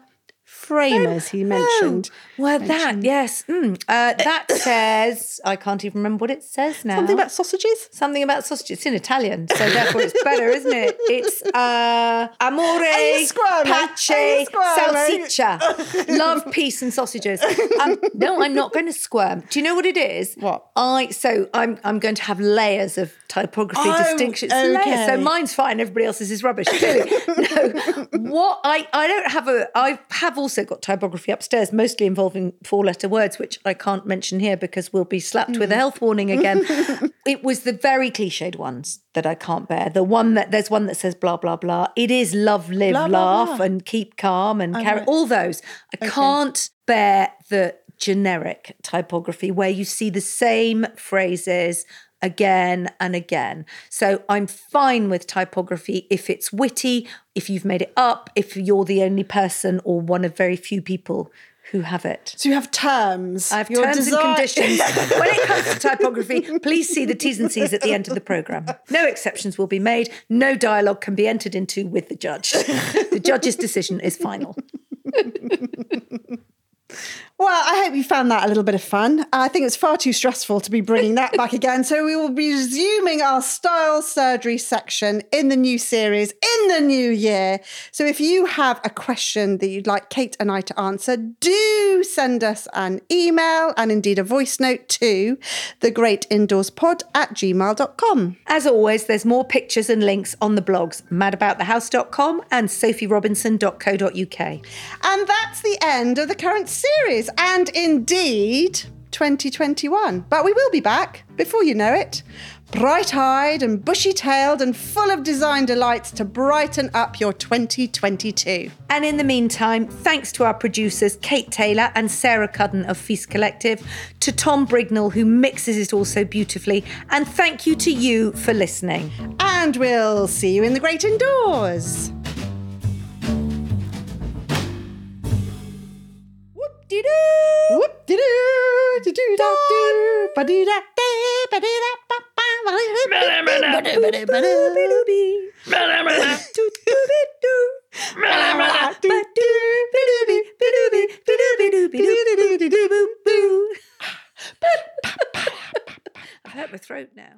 Speaker 2: framers he mentioned.
Speaker 1: Oh, well, that yes, mm, uh, that says I can't even remember what it says now.
Speaker 2: Something about sausages?
Speaker 1: something about sausages. It's in Italian, so therefore it's better, isn't it? It's uh, amore,
Speaker 2: you squirming? Are
Speaker 1: pace, salsiccia, love, peace, and sausages. Um, no, I'm not going to squirm. Do you know what it is?
Speaker 2: What?
Speaker 1: I so I'm I'm going to have layers of typography
Speaker 2: Oh,
Speaker 1: distinctions.
Speaker 2: okay.
Speaker 1: Layers. So mine's fine. Everybody else's is rubbish. Clearly, no. What I I don't have a. I have also got typography upstairs, mostly involving four letter words, which I can't mention here because we'll be slapped with a health warning again. it was the very cliched ones that I can't bear. The one that there's one that says blah blah blah. It is love, live,
Speaker 2: Blah, blah,
Speaker 1: laugh,
Speaker 2: blah.
Speaker 1: and keep calm and carry all those. I can't bear the generic typography where you see the same phrases again and again. So I'm fine with typography if it's witty, if you've made it up, if you're the only person or one of very few people who have it.
Speaker 2: So you have terms.
Speaker 1: I have
Speaker 2: Your
Speaker 1: terms
Speaker 2: design-
Speaker 1: and conditions. when it comes to typography, please see the T's and C's at the end of the programme. No exceptions will be made. No dialogue can be entered into with the judge. The judge's decision is final.
Speaker 2: Well, I hope you found that a little bit of fun. Uh, I think it's far too stressful to be bringing that back again. So we will be resuming our style surgery section in the new series in the new year. So if you have a question that you'd like Kate and I to answer, do send us an email and indeed a voice note to the great indoors pod at gmail.com.
Speaker 1: As always, there's more pictures and links on the blogs madaboutthehouse.com and sophierobinson.co.uk.
Speaker 2: And that's the end of the current series and indeed 2021. But we will be back before you know it. Bright eyed and bushy tailed and full of design delights to brighten up your 2022.
Speaker 1: And in the meantime, thanks to our producers Kate Taylor and Sarah Cudden of Feast Collective, to Tom Brignall, who mixes it all so beautifully, and thank you to you for listening.
Speaker 2: And we'll see you in the great indoors. doo doo. Whoop doo doo. Doo doo da doo. Ba doo da dee. Ba doo da ba ba. Ba doo da ba doo bee. Ba doo da doo doo
Speaker 1: bee doo. I hurt my throat now.